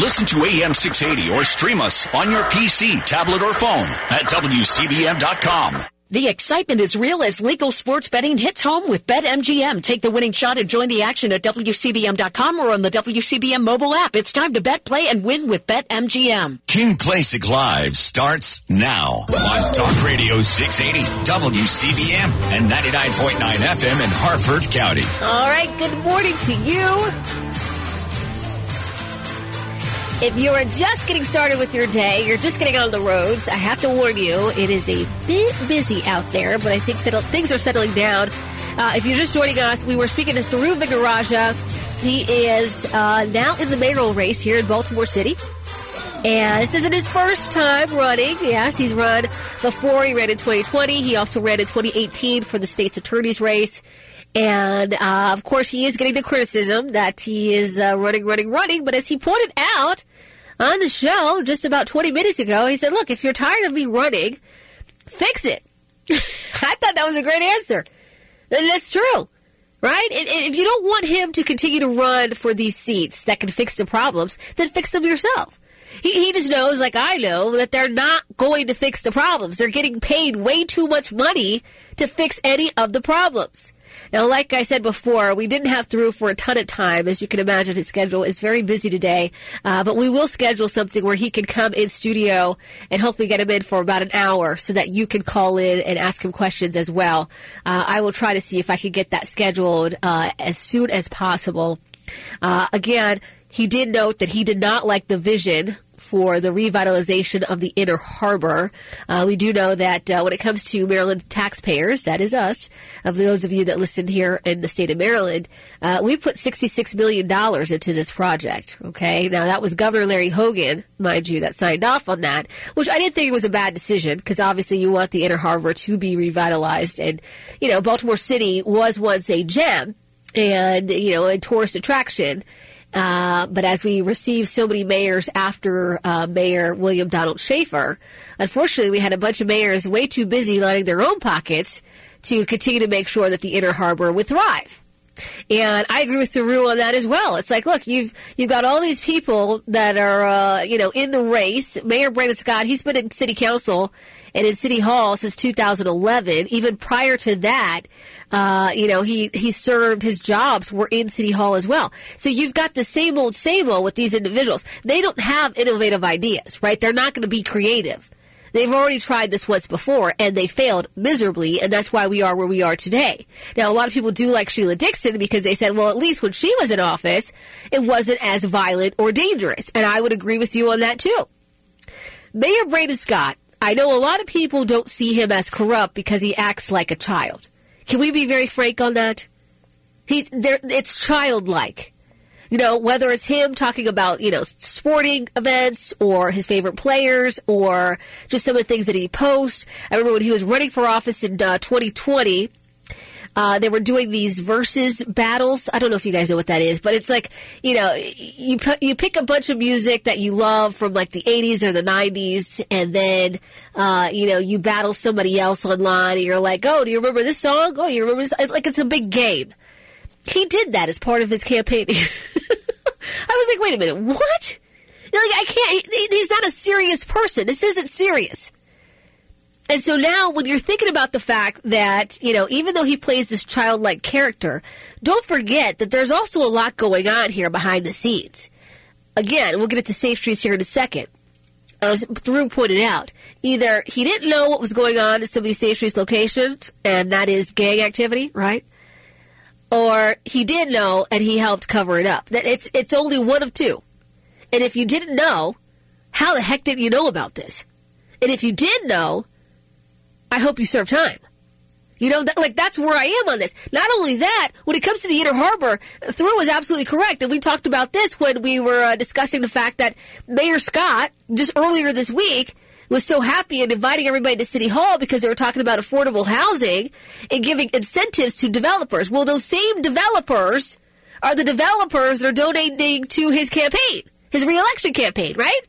Listen to AM 680 or stream us on your PC, tablet, or phone at WCBM.com. The excitement is real as legal sports betting hits home with BetMGM. Take the winning shot and join the action at WCBM.com or on the WCBM mobile app. It's time to bet, play, and win with BetMGM. Kim Klacik Live starts now on Talk Radio 680, WCBM, and 99.9 FM in Harford County. All right, good morning to you. If you are just getting started with your day, you're just getting on the roads, I have to warn you, it is a bit busy out there, but I think settle, things are settling down. Uh, if you're just joining us, we were speaking to Thiru Vignarajah. He is uh, now in the mayoral race here in Baltimore City. And this isn't his first time running. Yes, he's run before. He ran in 2020. He also ran in 2018 for the state's attorney's race. And uh, of course, he is getting the criticism that he is uh, running, running, running. But as he pointed out, on the show just about 20 minutes ago. He said, Look, if you're tired of me running, fix it. I thought that was a great answer. And that's true, right? if you don't want him to continue to run for these seats that can fix the problems, then fix them yourself. He, he just knows, like I know, that they're not going to fix the problems. They're getting paid way too much money to fix any of the problems. Now, like I said before, we didn't have Thiru for a ton of time. As you can imagine, his schedule is very busy today. Uh, but we will schedule something where he can come in studio and hopefully get him in for about an hour so that you can call in and ask him questions as well. Uh, I will try to see if I can get that scheduled uh, as soon as possible. Uh, again, he did note that he did not like the vision for the revitalization of the inner harbor. Uh, we do know that uh, when it comes to Maryland taxpayers, that is us, of those of you that listen here in the state of Maryland, uh, we put $66 million into this project. Okay. Now that was Governor Larry Hogan, mind you, that signed off on that, which I didn't think was a bad decision because obviously you want the inner harbor to be revitalized. And, you know, Baltimore City was once a gem and, you know, a tourist attraction. Uh, but as we received so many mayors after uh, Mayor William Donald Schaefer, unfortunately, we had a bunch of mayors way too busy lining their own pockets to continue to make sure that the inner harbor would thrive. And I agree with Thiru on that as well. It's like, look, you've you've got all these people that are, uh, you know, in the race. Mayor Brandon Scott, he's been in city council and in city hall since 2011. Even prior to that, uh, you know, he, he served his jobs were in City Hall as well. So you've got the same old, same old with these individuals. They don't have innovative ideas, right? They're not going to be creative. They've already tried this once before and they failed miserably, and that's why we are where we are today. Now, a lot of people do like Sheila Dixon because they said, well, at least when she was in office, it wasn't as violent or dangerous. And I would agree with you on that too. Mayor Brandon Scott, I know a lot of people don't see him as corrupt because he acts like a child. Can we be very frank on that? He, it's childlike. You know, whether it's him talking about, you know, sporting events or his favorite players or just some of the things that he posts. I remember when he was running for office in uh, 2020, uh, they were doing these versus battles. I don't know if you guys know what that is, but it's like you know you put, you pick a bunch of music that you love from like the 80s or the 90s, and then uh, you know you battle somebody else online, and you're like, oh, do you remember this song? Oh, you remember this? Like it's a big game. He did that as part of his campaigning. I was like, wait a minute, what? Like I can't. He's not a serious person. This isn't serious. And so now when you're thinking about the fact that, you know, even though he plays this childlike character, don't forget that there's also a lot going on here behind the scenes. Again, we'll get into Safe Streets here in a second. As Thiru pointed out, either he didn't know what was going on at some of these Safe Streets locations, and that is gang activity, right? Or he did know and he helped cover it up. That it's it's only one of two. And if you didn't know, how the heck did you know about this? And if you did know, I hope you serve time. You know, that, like that's where I am on this. Not only that, when it comes to the Inner Harbor, Thiru was absolutely correct, and we talked about this when we were uh, discussing the fact that Mayor Scott just earlier this week was so happy and inviting everybody to City Hall because they were talking about affordable housing and giving incentives to developers. Well, those same developers are the developers that are donating to his campaign, his reelection campaign, right?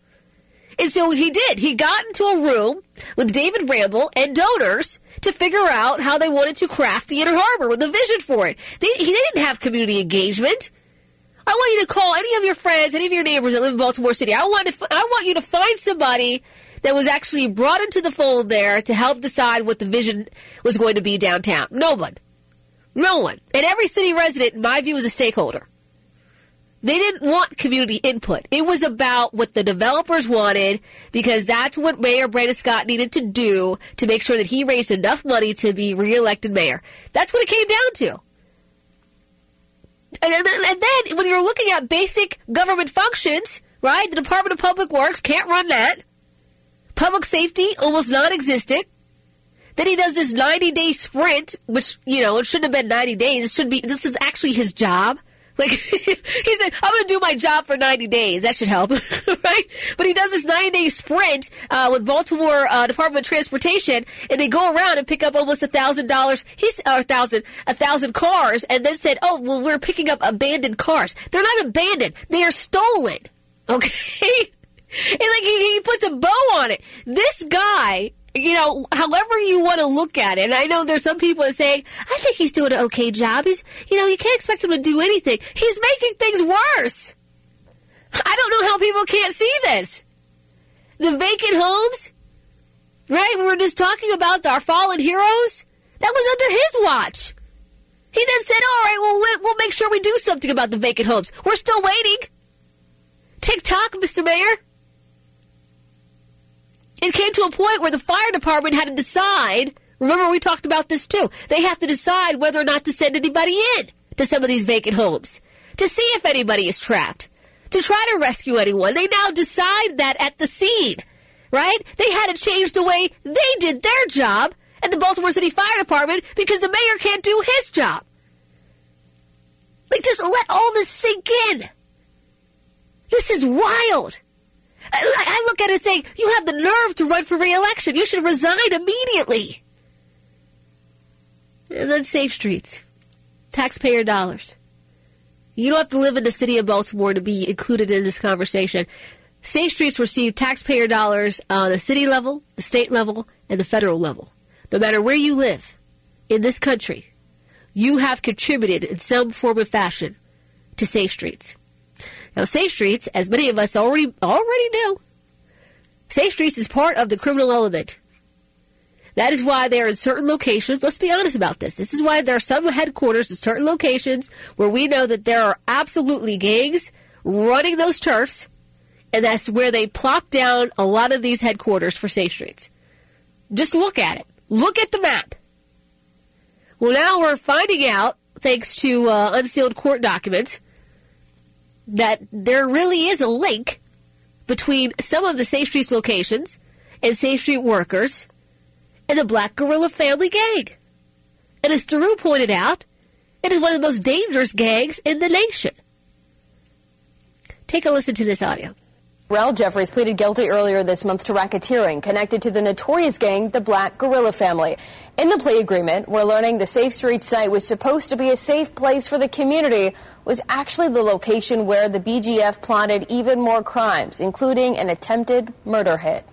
And so he did. He got into a room with David Bramble and donors to figure out how they wanted to craft the Inner Harbor with a vision for it. They, he didn't have community engagement. I want you to call any of your friends, any of your neighbors that live in Baltimore City. I want to, I want you to find somebody that was actually brought into the fold there to help decide what the vision was going to be downtown. No one. No one. And every city resident, in my view, is a stakeholder. They didn't want community input. It was about what the developers wanted because that's what Mayor Brandon Scott needed to do to make sure that he raised enough money to be reelected mayor. That's what it came down to. And, and, then when you're looking at basic government functions, right? The Department of Public Works can't run that. Public safety almost non-existent. Then he does this 90 day sprint, which, you know, it shouldn't have been 90 days. It should be, this is actually his job. Like, he said, I'm going to do my job for 90 days. That should help, right? But he does this 90 day sprint, uh, with Baltimore, uh, Department of Transportation, and they go around and pick up almost a thousand dollars, he's, a thousand, a thousand cars, and then said, oh, well, we're picking up abandoned cars. They're not abandoned. They are stolen. Okay? And like he, he puts a bow on it. This guy you know, however you want to look at it. And I know there's some people that say, I think he's doing an okay job. He's, you know, you can't expect him to do anything. He's making things worse. I don't know how people can't see this. The vacant homes, right? We were just talking about our fallen heroes. That was under his watch. He then said, all right, well, we'll make sure we do something about the vacant homes. We're still waiting. Tick tock, Mr. Mayor. It came to a point where the fire department had to decide. Remember, we talked about this too. They have to decide whether or not to send anybody in to some of these vacant homes to see if anybody is trapped, to try to rescue anyone. They now decide that at the scene, right? They had to change the way they did their job at the Baltimore City Fire Department because the mayor can't do his job. Like, just let all this sink in. This is wild. I look at it saying, you have the nerve to run for reelection. You should resign immediately. And then Safe Streets. Taxpayer dollars. You don't have to live in the city of Baltimore to be included in this conversation. Safe Streets receive taxpayer dollars on the city level, the state level, and the federal level. No matter where you live in this country, you have contributed in some form or fashion to Safe Streets. Now, Safe Streets, as many of us already already know, Safe Streets is part of the criminal element. That is why they're in certain locations. Let's be honest about this. This is why there are some headquarters in certain locations where we know that there are absolutely gangs running those turfs, and that's where they plop down a lot of these headquarters for Safe Streets. Just look at it. Look at the map. Well, now we're finding out, thanks to uh, unsealed court documents, that there really is a link between some of the Safe Streets locations and Safe Street workers and the Black Guerrilla Family Gang. And as Thiru pointed out, it is one of the most dangerous gangs in the nation. Take a listen to this audio. Rel Jeffries pleaded guilty earlier this month to racketeering connected to the notorious gang, the Black Guerrilla Family. In the plea agreement, we're learning the Safe Street site was supposed to be a safe place for the community, was actually the location where the BGF plotted even more crimes, including an attempted murder hit.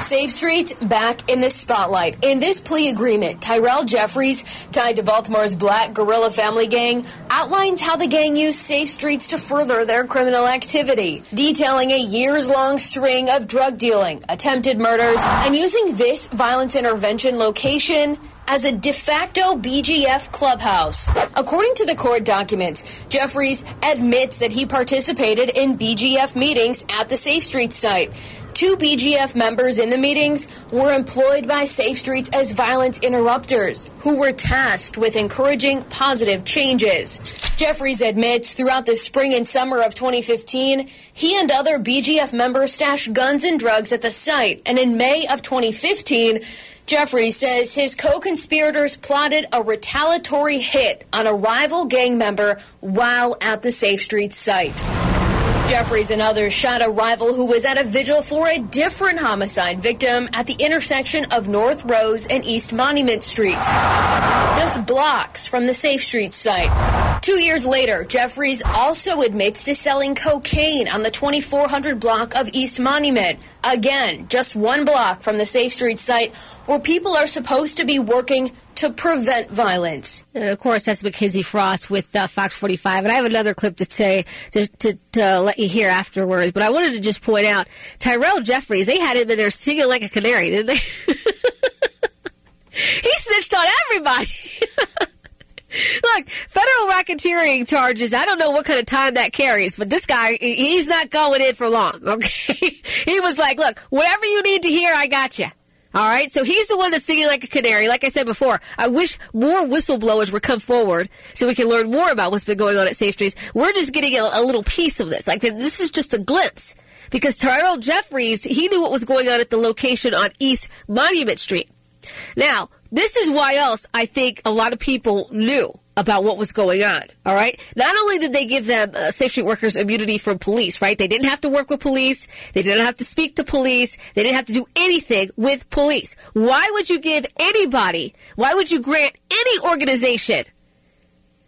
Safe Street back in the spotlight. In this plea agreement, Tyrell Jeffries, tied to Baltimore's Black Guerrilla Family Gang, outlines how the gang used Safe Streets to further their criminal activity, detailing a years long string of drug dealing, attempted murders, and using this violence intervention location as a de facto BGF clubhouse. According to the court documents, Jeffries admits that he participated in BGF meetings at the Safe Street site. Two BGF members in the meetings were employed by Safe Streets as violence interrupters, who were tasked with encouraging positive changes. Jeffries admits throughout the spring and summer of 2015, he and other BGF members stashed guns and drugs at the site, and in May of 2015, Jeffries says his co conspirators plotted a retaliatory hit on a rival gang member while at the Safe Street site. Jeffries and others shot a rival who was at a vigil for a different homicide victim at the intersection of North Rose and East Monument Streets, just blocks from the Safe Street site. Two years later, Jeffries also admits to selling cocaine on the 2400 block of East Monument. Again, just one block from the Safe Street site where people are supposed to be working to prevent violence. And of course, that's Mackenzie Frost with uh, Fox 45. And I have another clip to say to, to, to, let you hear afterwards. But I wanted to just point out Tyrell Jeffries. They had him in there singing like a canary, didn't they? he snitched on everybody. Look, federal racketeering charges, I don't know what kind of time that carries, but this guy, he's not going in for long, okay? he was like, look, whatever you need to hear, I got you. All right, so he's the one that's singing like a canary. Like I said before, I wish more whistleblowers would come forward so we can learn more about what's been going on at Safe Streets. We're just getting a, a little piece of this. Like this is just a glimpse because Tyrell Jeffries, he knew what was going on at the location on East Monument Street. Now, this is why else I think a lot of people knew about what was going on. All right. Not only did they give them uh, safe street workers immunity from police, right? They didn't have to work with police. They didn't have to speak to police. They didn't have to do anything with police. Why would you give anybody, why would you grant any organization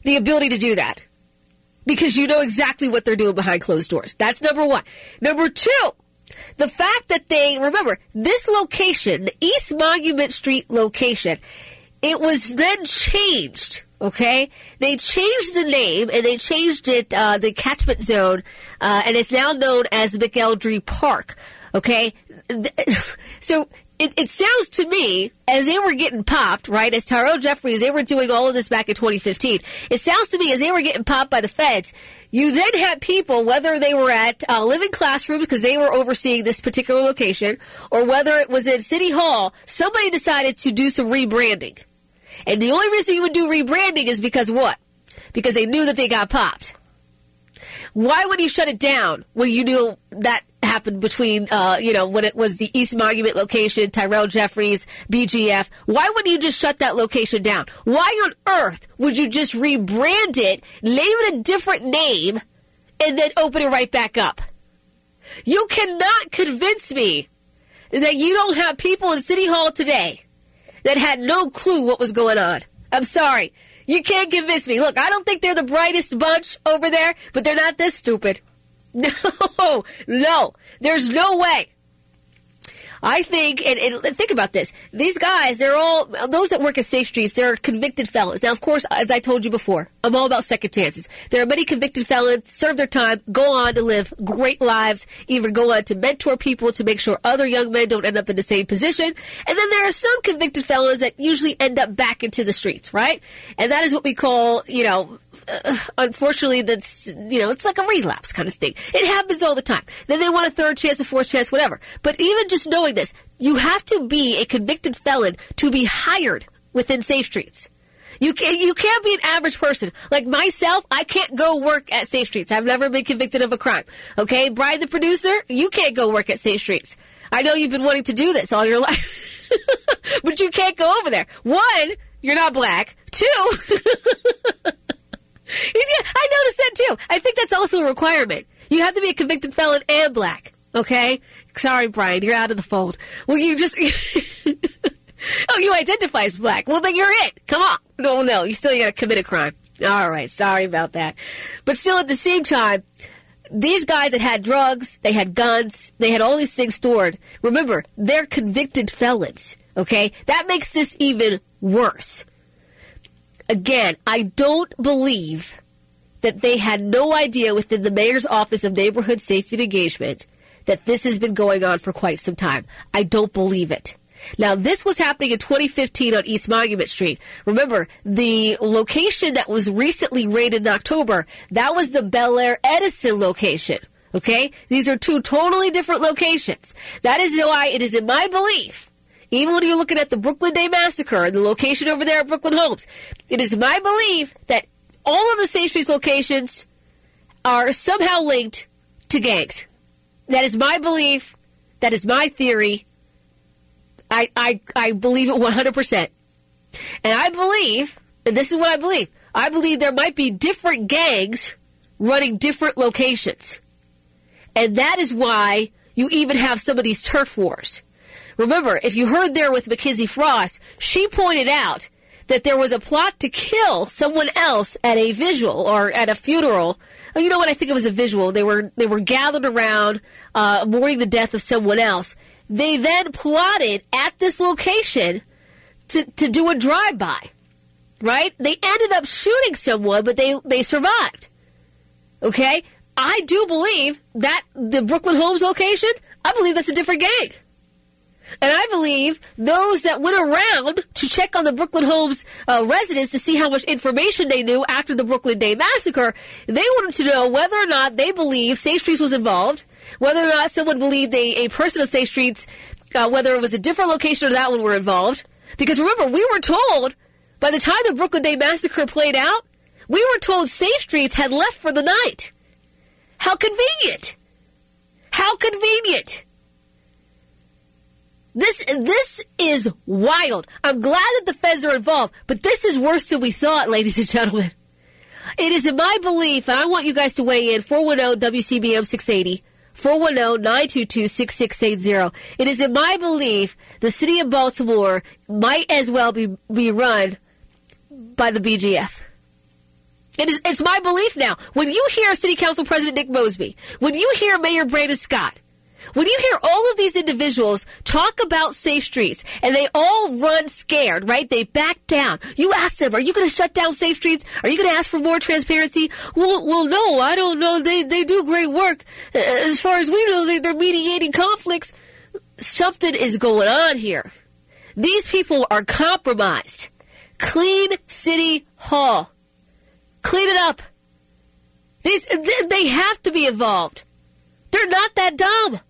the ability to do that? Because you know exactly what they're doing behind closed doors. That's number one. Number two, the fact that they, remember, this location, the East Monument Street location, it was then changed Okay, they changed the name and they changed it, uh, the catchment zone, uh, and it's now known as McElderry Park. Okay, so it, it, sounds to me as they were getting popped, right? As Tyrell Jeffries, they were doing all of this back in 2015. It sounds to me as they were getting popped by the feds. You then had people, whether they were at uh, living classrooms because they were overseeing this particular location, or whether it was in City Hall, somebody decided to do some rebranding. And the only reason you would do rebranding is because what? Because they knew that they got popped. Why would you shut it down when you knew that happened between, uh, you know, when it was the East Monument location, Tyrell Jeffries, BGF? Why wouldn't you just shut that location down? Why on earth would you just rebrand it, name it a different name, and then open it right back up? You cannot convince me that you don't have people in City Hall today that had no clue what was going on. I'm sorry. You can't convince me. Look, I don't think they're the brightest bunch over there, but they're not this stupid. No, no, there's no way. I think, and, and, think about this. These guys, they're all, those that work at Safe Streets, they're convicted felons. Now, of course, as I told you before, I'm all about second chances. There are many convicted felons, serve their time, go on to live great lives, even go on to mentor people to make sure other young men don't end up in the same position. And then there are some convicted felons that usually end up back into the streets, right? And that is what we call, you know, uh, unfortunately, that's, you know, it's like a relapse kind of thing. It happens all the time. Then they want a third chance, a fourth chance, whatever. But even just knowing this, you have to be a convicted felon to be hired within Safe Streets. You can't, you can't be an average person. Like myself, I can't go work at Safe Streets. I've never been convicted of a crime. Okay? Brian, the producer, you can't go work at Safe Streets. I know you've been wanting to do this all your life. but you can't go over there. One, you're not black. Two, I noticed that too. I think that's also a requirement. You have to be a convicted felon and black. Okay? Sorry, Brian, you're out of the fold. Well, you just. oh, you identify as black. Well, then you're it. Come on. No, no, you still got to commit a crime. All right, sorry about that. But still, at the same time, these guys that had drugs, they had guns, they had all these things stored. Remember, they're convicted felons. Okay? That makes this even worse. Again, I don't believe that they had no idea within the mayor's office of neighborhood safety and engagement that this has been going on for quite some time. I don't believe it. Now, this was happening in 2015 on East Monument Street. Remember, the location that was recently raided in October, that was the Bel Air Edison location. Okay? These are two totally different locations. That is why it is in my belief even when you're looking at the Brooklyn Day Massacre and the location over there at Brooklyn Homes, it is my belief that all of the Safe Streets locations are somehow linked to gangs. That is my belief. That is my theory. I, I, I believe it 100%. And I believe, and this is what I believe, I believe there might be different gangs running different locations. And that is why you even have some of these turf wars. Remember, if you heard there with Mackenzie Frost, she pointed out that there was a plot to kill someone else at a visual or at a funeral. Oh, you know what? I think it was a visual. They were they were gathered around uh, mourning the death of someone else. They then plotted at this location to, to do a drive-by, right? They ended up shooting someone, but they, they survived. Okay? I do believe that the Brooklyn Homes location, I believe that's a different gang. And I believe those that went around to check on the Brooklyn Homes uh, residents to see how much information they knew after the Brooklyn Day massacre, they wanted to know whether or not they believe Safe Streets was involved, whether or not someone believed a, a person of Safe Streets, uh, whether it was a different location or that one were involved. Because remember, we were told by the time the Brooklyn Day massacre played out, we were told Safe Streets had left for the night. How convenient! How convenient! This this is wild. I'm glad that the feds are involved, but this is worse than we thought, ladies and gentlemen. It is in my belief, and I want you guys to weigh in 410 WCBM 680. 410-922-6680. It is in my belief the city of Baltimore might as well be, be run by the BGF. It is, it's my belief now. When you hear City Council President Nick Mosby, when you hear Mayor Brandon Scott, when you hear all of these individuals talk about safe streets and they all run scared, right? They back down. You ask them, are you going to shut down safe streets? Are you going to ask for more transparency? Well, well, no, I don't know. They, they do great work. Uh, as far as we know, they, they're mediating conflicts. Something is going on here. These people are compromised. Clean City Hall. Clean it up. These, they have to be involved. They're not that dumb.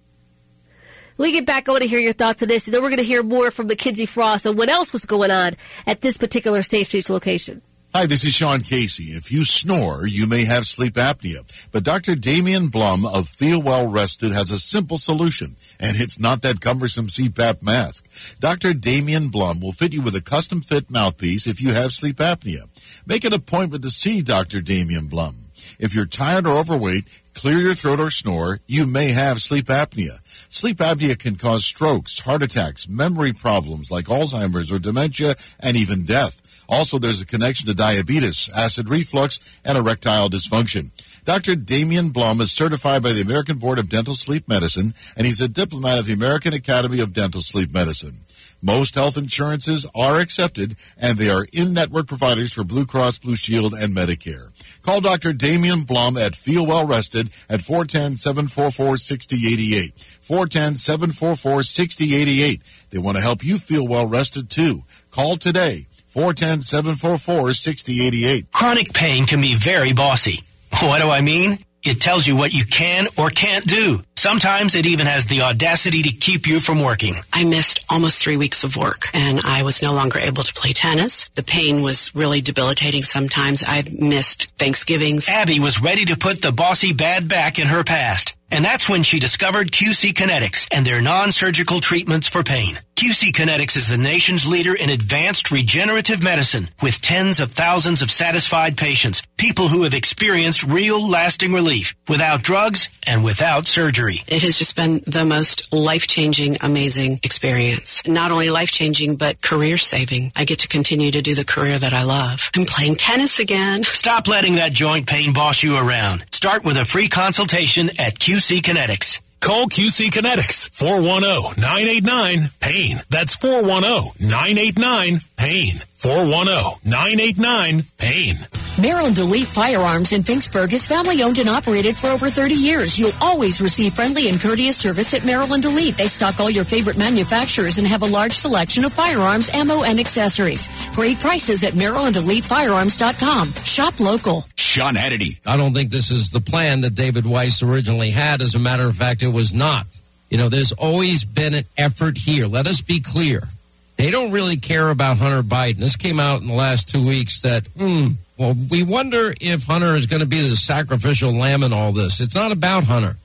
We get back, I want to hear your thoughts on this, and then we're going to hear more from Mackenzie Frost on what else was going on at this particular Safe Streets location. Hi, this is Sean Casey. If you snore, you may have sleep apnea. But Dr. Damian Blum of Feel Well Rested has a simple solution, and it's not that cumbersome CPAP mask. Dr. Damian Blum will fit you with a custom fit mouthpiece if you have sleep apnea. Make an appointment to see Dr. Damian Blum. If you're tired or overweight, clear your throat or snore, you may have sleep apnea. Sleep apnea can cause strokes, heart attacks, memory problems like Alzheimer's or dementia, and even death. Also, there's a connection to diabetes, acid reflux, and erectile dysfunction. Dr. Damian Blum is certified by the American Board of Dental Sleep Medicine, and he's a diplomat of the American Academy of Dental Sleep Medicine. Most health insurances are accepted, and they are in-network providers for Blue Cross Blue Shield and Medicare. Call Dr. Damian Blum at Feel Well Rested at 410-744-6088. 410-744-6088. They want to help you feel well rested too. Call today. 410-744-6088. Chronic pain can be very bossy. What do I mean? It tells you what you can or can't do. Sometimes it even has the audacity to keep you from working. I missed almost three weeks of work and I was no longer able to play tennis. The pain was really debilitating sometimes. I missed Thanksgivings. Abby was ready to put the bossy bad back in her past. And that's when she discovered QC Kinetics and their non-surgical treatments for pain. QC Kinetics is the nation's leader in advanced regenerative medicine with tens of thousands of satisfied patients, people who have experienced real lasting relief without drugs and without surgery. It has just been the most life-changing, amazing experience. Not only life-changing, but career-saving. I get to continue to do the career that I love. I'm playing tennis again. Stop letting that joint pain boss you around. Start with a free consultation at QC Kinetics. Call QC Kinetics 410-989-PAIN. That's 410-989-PAIN. 410-989-PAIN. Maryland Elite Firearms in Finksburg is family owned and operated for over 30 years. You'll always receive friendly and courteous service at Maryland Elite. They stock all your favorite manufacturers and have a large selection of firearms, ammo, and accessories. Great prices at MarylandEliteFirearms.com. Shop local. Sean Hannity. I don't think this is the plan that David Weiss originally had. As a matter of fact, it was not. You know, there's always been an effort here. Let us be clear. They don't really care about Hunter Biden. This came out in the last two weeks that, hmm, well, we wonder if Hunter is going to be the sacrificial lamb in all this. It's not about Hunter.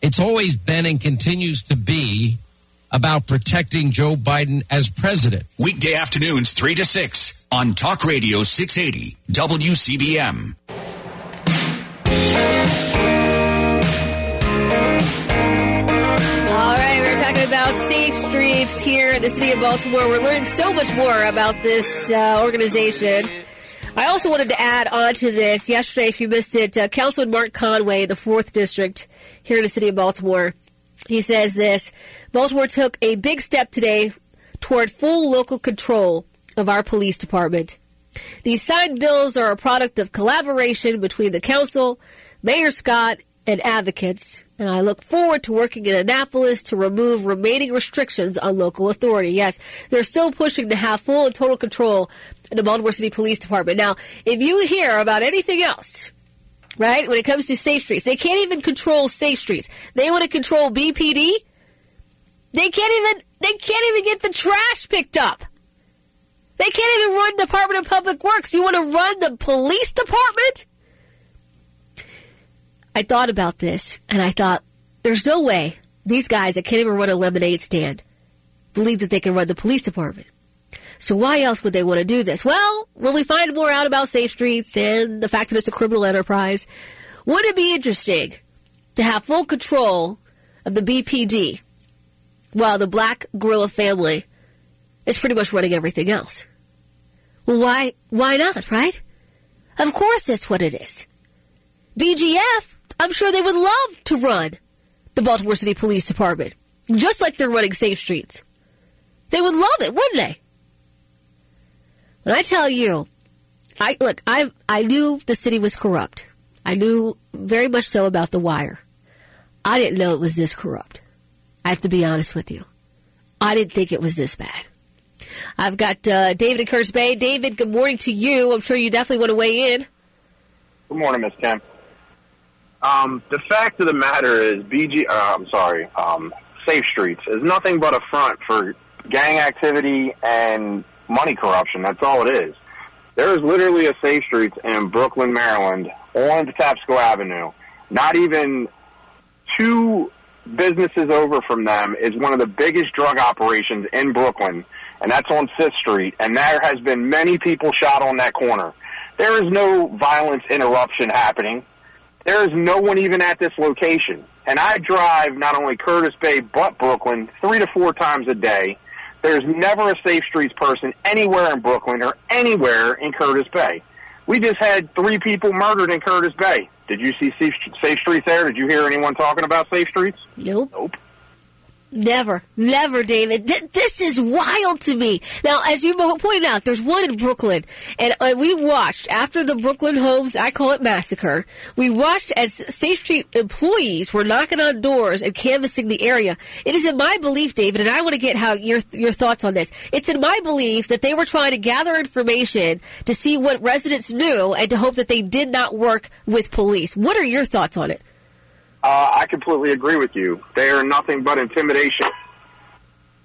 It's always been and continues to be about protecting Joe Biden as president. Weekday afternoons, 3 to 6 on Talk Radio 680 WCBM. All right, we're talking about safe streets here in the city of Baltimore. We're learning so much more about this uh, organization. I also wanted to add on to this. Yesterday, if you missed it, uh, Councilman Mark Conway, the 4th District here in the city of Baltimore, he says this Baltimore took a big step today toward full local control of our police department. These signed bills are a product of collaboration between the council, Mayor Scott, and advocates, and I look forward to working in Annapolis to remove remaining restrictions on local authority. Yes, they're still pushing to have full and total control in the Baltimore City Police Department. Now, if you hear about anything else, right, when it comes to safe streets, they can't even control safe streets. They want to control BPD. They can't even they can't even get the trash picked up. They can't even run Department of Public Works. You want to run the police department? I thought about this and I thought, there's no way these guys that can't even run a lemonade stand believe that they can run the police department. So why else would they want to do this? Well, when we find more out about Safe Streets and the fact that it's a criminal enterprise, would it be interesting to have full control of the BPD while the Black Guerrilla family is pretty much running everything else? Well, why, why not, right? Of course that's what it is. BGF, I'm sure they would love to run the Baltimore City Police Department, just like they're running Safe Streets. They would love it, wouldn't they? When I tell you, I look, I I knew the city was corrupt. I knew very much so about the wire. I didn't know it was this corrupt. I have to be honest with you. I didn't think it was this bad. I've got uh, David in Curtis Bay. David, good morning to you. I'm sure you definitely want to weigh in. Good morning, Miss Kim. Um, the fact of the matter is, BG. Uh, I'm sorry. Um, Safe Streets is nothing but a front for gang activity and money corruption. That's all it is. There is literally a Safe Streets in Brooklyn, Maryland, on Patapsco Avenue. Not even two businesses over from them is one of the biggest drug operations in Brooklyn, and that's on Fifth Street. And there has been many people shot on that corner. There is no violence interruption happening. There is no one even at this location. And I drive not only Curtis Bay but Brooklyn three to four times a day. There's never a Safe Streets person anywhere in Brooklyn or anywhere in Curtis Bay. We just had three people murdered in Curtis Bay. Did you see Safe, safe Streets there? Did you hear anyone talking about Safe Streets? Nope. Nope. Never, never, David. Th- this is wild to me. Now, as you pointed out, there's one in Brooklyn, and uh, we watched after the Brooklyn Homes, I call it massacre. We watched as Safe Street employees were knocking on doors and canvassing the area. It is in my belief, David, and I want to get how your your thoughts on this. It's in my belief that they were trying to gather information to see what residents knew and to hope that they did not work with police. What are your thoughts on it? Uh, I completely agree with you. They are nothing but intimidation.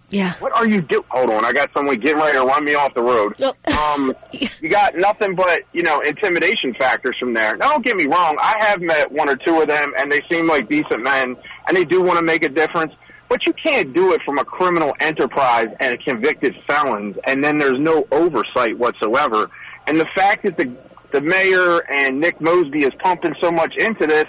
Yeah. What are you doing? Hold on, I got someone getting ready to run me off the road. Um, you got nothing but you know intimidation factors from there. Now, don't get me wrong. I have met one or two of them, and they seem like decent men, and they do want to make a difference. But you can't do it from a criminal enterprise and convicted felons, and then there's no oversight whatsoever. And the fact that the the mayor and Nick Mosby is pumping so much into this,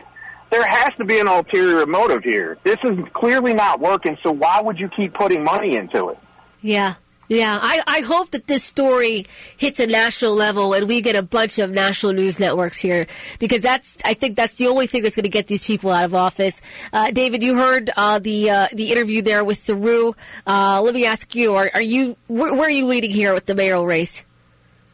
there has to be an ulterior motive here. This is clearly not working, so why would you keep putting money into it? Yeah. Yeah, I, I hope that this story hits a national level and we get a bunch of national news networks here because that's I think that's the only thing that's going to get these people out of office. Uh, David, you heard uh, the uh, the interview there with Thiru. Uh, let me ask you: Are, are you where, where, are you leading here with the mayoral race?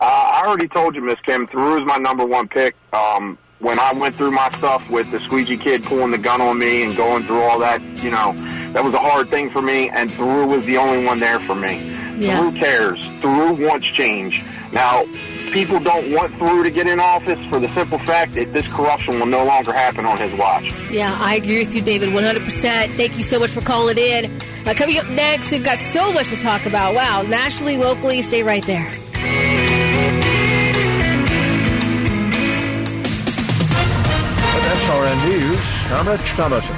Uh, I already told you, Miss Kim. Thiru is my number one pick. Um, when I went through my stuff with the squeegee kid pulling the gun on me and going through all that, you know, that was a hard thing for me, and Thiru was the only one there for me. Yeah. Thiru cares. Thiru wants change. Now, people don't want Thiru to get in office for the simple fact that this corruption will no longer happen on his watch. Yeah, I agree with you, David, 100%. Thank you so much for calling in. Uh, coming up next, we've got so much to talk about. Wow, nationally, locally, stay right there. SRN News, I'm Rich Thomason.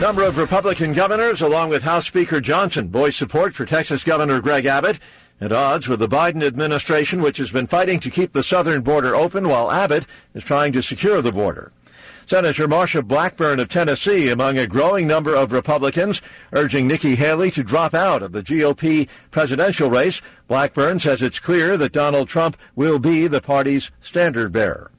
Number of Republican governors, along with House Speaker Johnson, voiced support for Texas Governor Greg Abbott, at odds with the Biden administration, which has been fighting to keep the southern border open while Abbott is trying to secure the border. Senator Marsha Blackburn of Tennessee among a growing number of Republicans urging Nikki Haley to drop out of the GOP presidential race. Blackburn says it's clear that Donald Trump will be the party's standard bearer.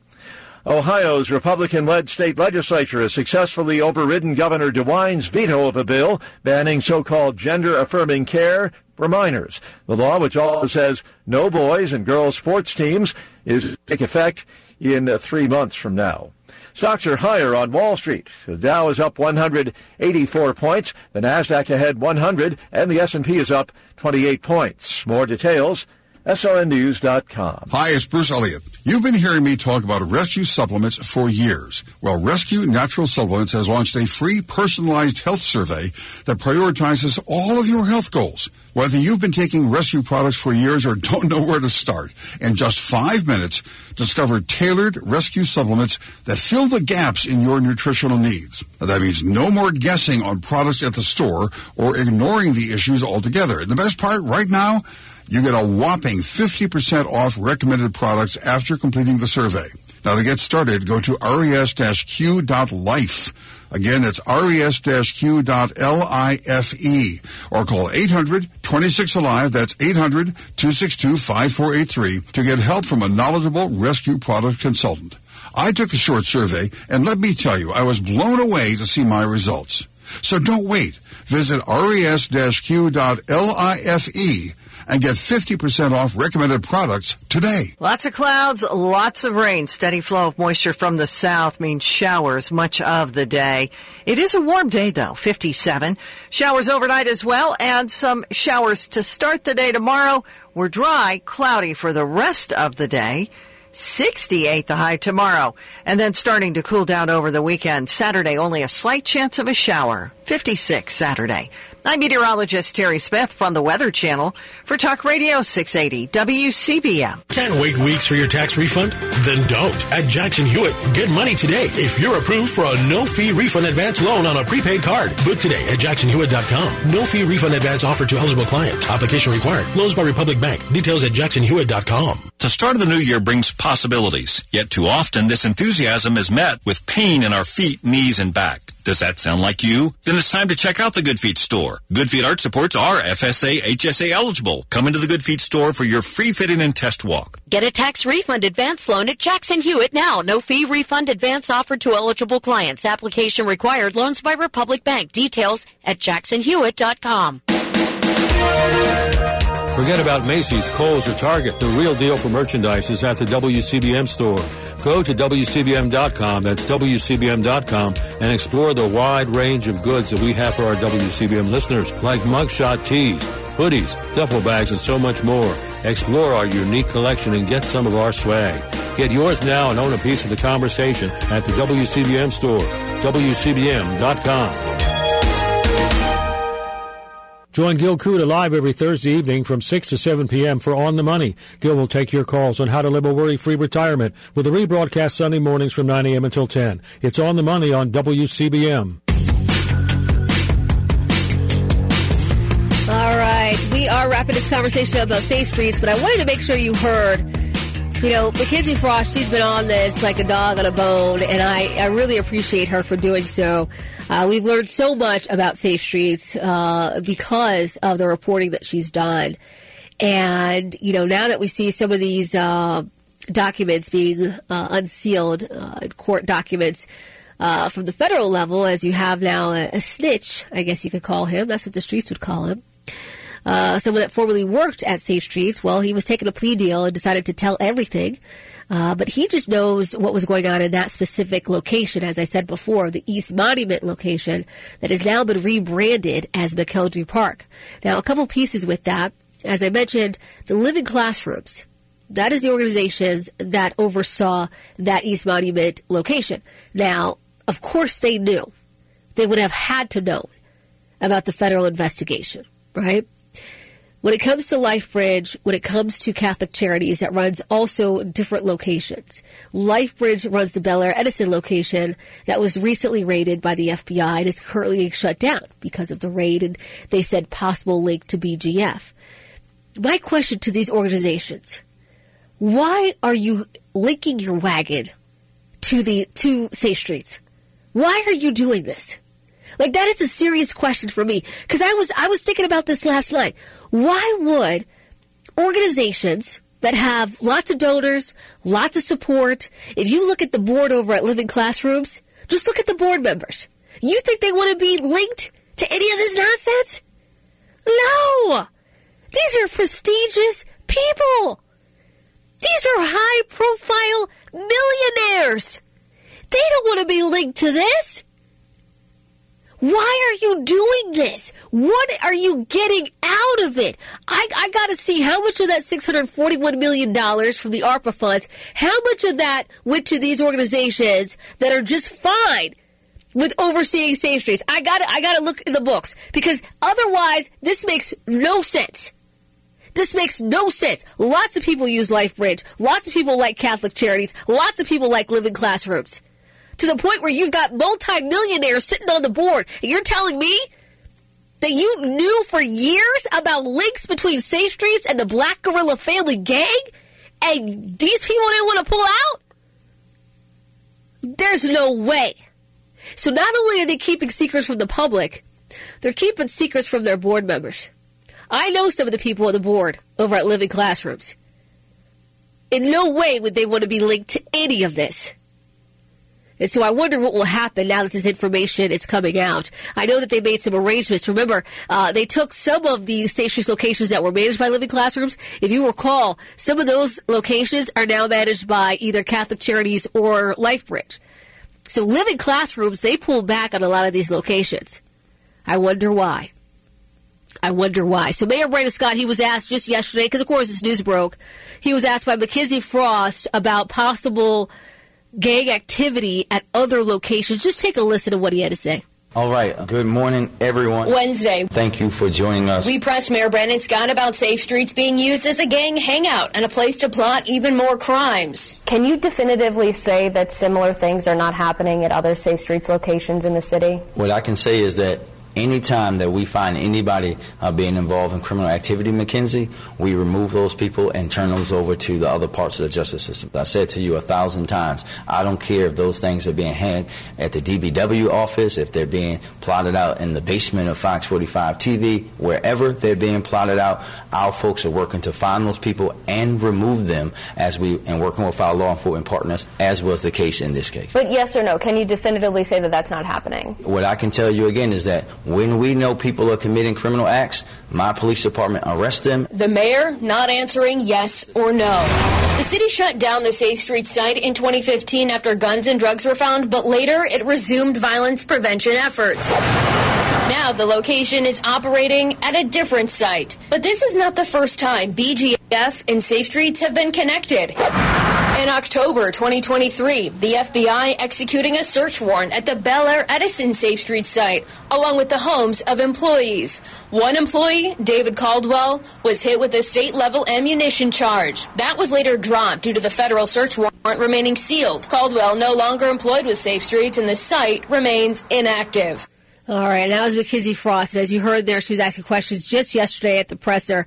Ohio's Republican-led state legislature has successfully overridden Governor DeWine's veto of a bill banning so-called gender-affirming care, for minors. The law, which also says no boys and girls sports teams, is to take effect in three months from now. Stocks are higher on Wall Street. The Dow is up 184 points, the Nasdaq ahead 100, and the S&P is up 28 points. More details SRNnews.com. Hi, it's Bruce Elliott. You've been hearing me talk about rescue supplements for years. Well, Rescue Natural Supplements has launched a free personalized health survey that prioritizes all of your health goals. Whether you've been taking rescue products for years or don't know where to start, in just five minutes, discover tailored rescue supplements that fill the gaps in your nutritional needs. Now, that means no more guessing on products at the store or ignoring the issues altogether. And the best part right now, you get a whopping 50% off recommended products after completing the survey. Now to get started, go to res-q.life. Again, that's res-q.life or call 800-26-ALIVE. That's 800-262-5483 to get help from a knowledgeable rescue product consultant. I took the short survey and let me tell you, I was blown away to see my results. So don't wait. Visit res-q.life and get 50% off recommended products today. Lots of clouds, lots of rain. Steady flow of moisture from the south means showers much of the day. It is a warm day though, 57. Showers overnight as well and some showers to start the day tomorrow. We're dry, cloudy for the rest of the day. 68 the high tomorrow. And then starting to cool down over the weekend. Saturday, only a slight chance of a shower. 56 Saturday. I'm meteorologist Terry Smith from the Weather Channel for Talk Radio 680 WCBM. Can't wait weeks for your tax refund? Then don't. At Jackson Hewitt, get money today if you're approved for a no-fee refund advance loan on a prepaid card. Book today at jacksonhewitt.com. No-fee refund advance offered to eligible clients. Application required. Loans by Republic Bank. Details at jacksonhewitt.com. The start of the new year brings possibilities, yet too often this enthusiasm is met with pain in our feet, knees, and back. Does that sound like you? Then it's time to check out the Good Feet store. Good Feet Arch supports are FSA HSA eligible. Come into the Good Feet store for your free fitting and test walk. Get a tax refund advance loan at Jackson Hewitt now. No fee refund advance offered to eligible clients. Application required. Loans by Republic Bank. Details at jacksonhewitt.com. Forget about Macy's, Kohl's, or Target. The real deal for merchandise is at the WCBM store. Go to WCBM.com, that's WCBM.com, and explore the wide range of goods that we have for our WCBM listeners, like mugshot tees, hoodies, duffel bags, and so much more. Explore our unique collection and get some of our swag. Get yours now and own a piece of the conversation at the WCBM store, WCBM.com. Join Gil Kuda live every Thursday evening from 6 to 7 p.m. for On the Money. Gil will take your calls on how to live a worry-free retirement with a rebroadcast Sunday mornings from 9 a.m. until 10. It's On the Money on WCBM. All right, we are wrapping this conversation up about safe streets, but I wanted to make sure you heard. You know, Mackenzie Frost, she's been on this like a dog on a bone, and I, I really appreciate her for doing so. Uh, we've learned so much about Safe Streets uh, because of the reporting that she's done. And, you know, now that we see some of these uh, documents being uh, unsealed, uh, court documents, uh, from the federal level, as you have now a, a, snitch, I guess you could call him. That's what the streets would call him. Someone that formerly worked at Safe Streets. Well, he was taking a plea deal and decided to tell everything. Uh, but he just knows what was going on in that specific location, as I said before, the East Monument location that has now been rebranded as McElderry Park. Now, a couple pieces with that. As I mentioned, the living classrooms. That is the organizations that oversaw that East Monument location. Now, of course, they knew. They would have had to know about the federal investigation, right? When it comes to LifeBridge, when it comes to Catholic Charities, that runs also different locations. LifeBridge runs the Bel Air Edison location that was recently raided by the FBI and is currently shut down because of the raid and they said possible link to BGF. My question to these organizations, why are you linking your wagon to the to Safe Streets? Why are you doing this? Like that is a serious question for me because I was I was thinking about this last night. Why would organizations that have lots of donors, lots of support, if you look at the board over at Living Classrooms, just look at the board members. You think they want to be linked to any of this nonsense? No! These are prestigious people. These are high profile millionaires. They don't want to be linked to this. Why are you doing this? What are you getting out of it? I, I got to see how much of that $641 million from the ARPA funds, how much of that went to these organizations that are just fine with overseeing Safe Streets. I got I got to look in the books because otherwise this makes no sense. This makes no sense. Lots of people use LifeBridge. Lots of people like Catholic Charities. Lots of people like living classrooms to the point where you've got multimillionaires sitting on the board, and you're telling me that you knew for years about links between Safe Streets and the Black Guerrilla Family Gang, and these people didn't want to pull out? There's no way. So not only are they keeping secrets from the public, they're keeping secrets from their board members. I know some of the people on the board over at Living Classrooms. In no way would they want to be linked to any of this. And so I wonder what will happen now that this information is coming out. I know that they made some arrangements. Remember, uh, they took some of the Streets locations that were managed by Living Classrooms. If you recall, some of those locations are now managed by either Catholic Charities or LifeBridge. So Living Classrooms, they pulled back on a lot of these locations. I wonder why. I wonder why. So Mayor Brandon Scott, he was asked just yesterday, because of course this news broke, he was asked by Mackenzie Frost about possible gang activity at other locations. Just take a listen to what he had to say. All right. Good morning, everyone. Wednesday. Thank you for joining us. We pressed Mayor Brandon Scott about Safe Streets being used as a gang hangout and a place to plot even more crimes. Can you definitively say that similar things are not happening at other Safe Streets locations in the city? What I can say is that anytime that we find anybody uh, being involved in criminal activity, McKenzie, we remove those people and turn those over to the other parts of the justice system. I said to you a thousand times, I don't care if those things are being had at the DPW office, if they're being plotted out in the basement of Fox 45 TV, wherever they're being plotted out, our folks are working to find those people and remove them as we and working with our law enforcement partners, as was the case in this case. But yes or no, can you definitively say that that's not happening? What I can tell you again is that when we know people are committing criminal acts, my police department arrests them. The mayor not answering yes or no. The city shut down the Safe Street site in 2015 after guns and drugs were found, but later it resumed violence prevention efforts. Now the location is operating at a different site. But this is not the first time BGF and Safe Streets have been connected. In October 2023, the FBI executing a search warrant at the Belair-Edison Safe Street site, along with the homes of employees. One employee, David Caldwell, was hit with a state level ammunition charge. That was later dropped due to the federal search warrant remaining sealed. Caldwell no longer employed with Safe Streets and the site remains inactive. All right, and that was Mackenzie Frost. As you heard there, she was asking questions just yesterday at the presser.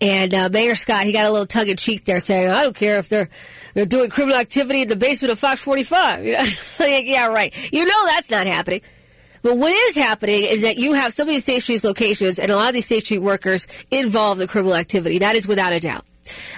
And uh, Mayor Scott, he got a little tongue in cheek there, saying, "I don't care if they're they're doing criminal activity in the basement of Fox 45." You know? like, yeah, right. You know that's not happening. But what is happening is that you have some of these Safe Streets locations and a lot of these Safe Street workers involved in criminal activity. That is without a doubt.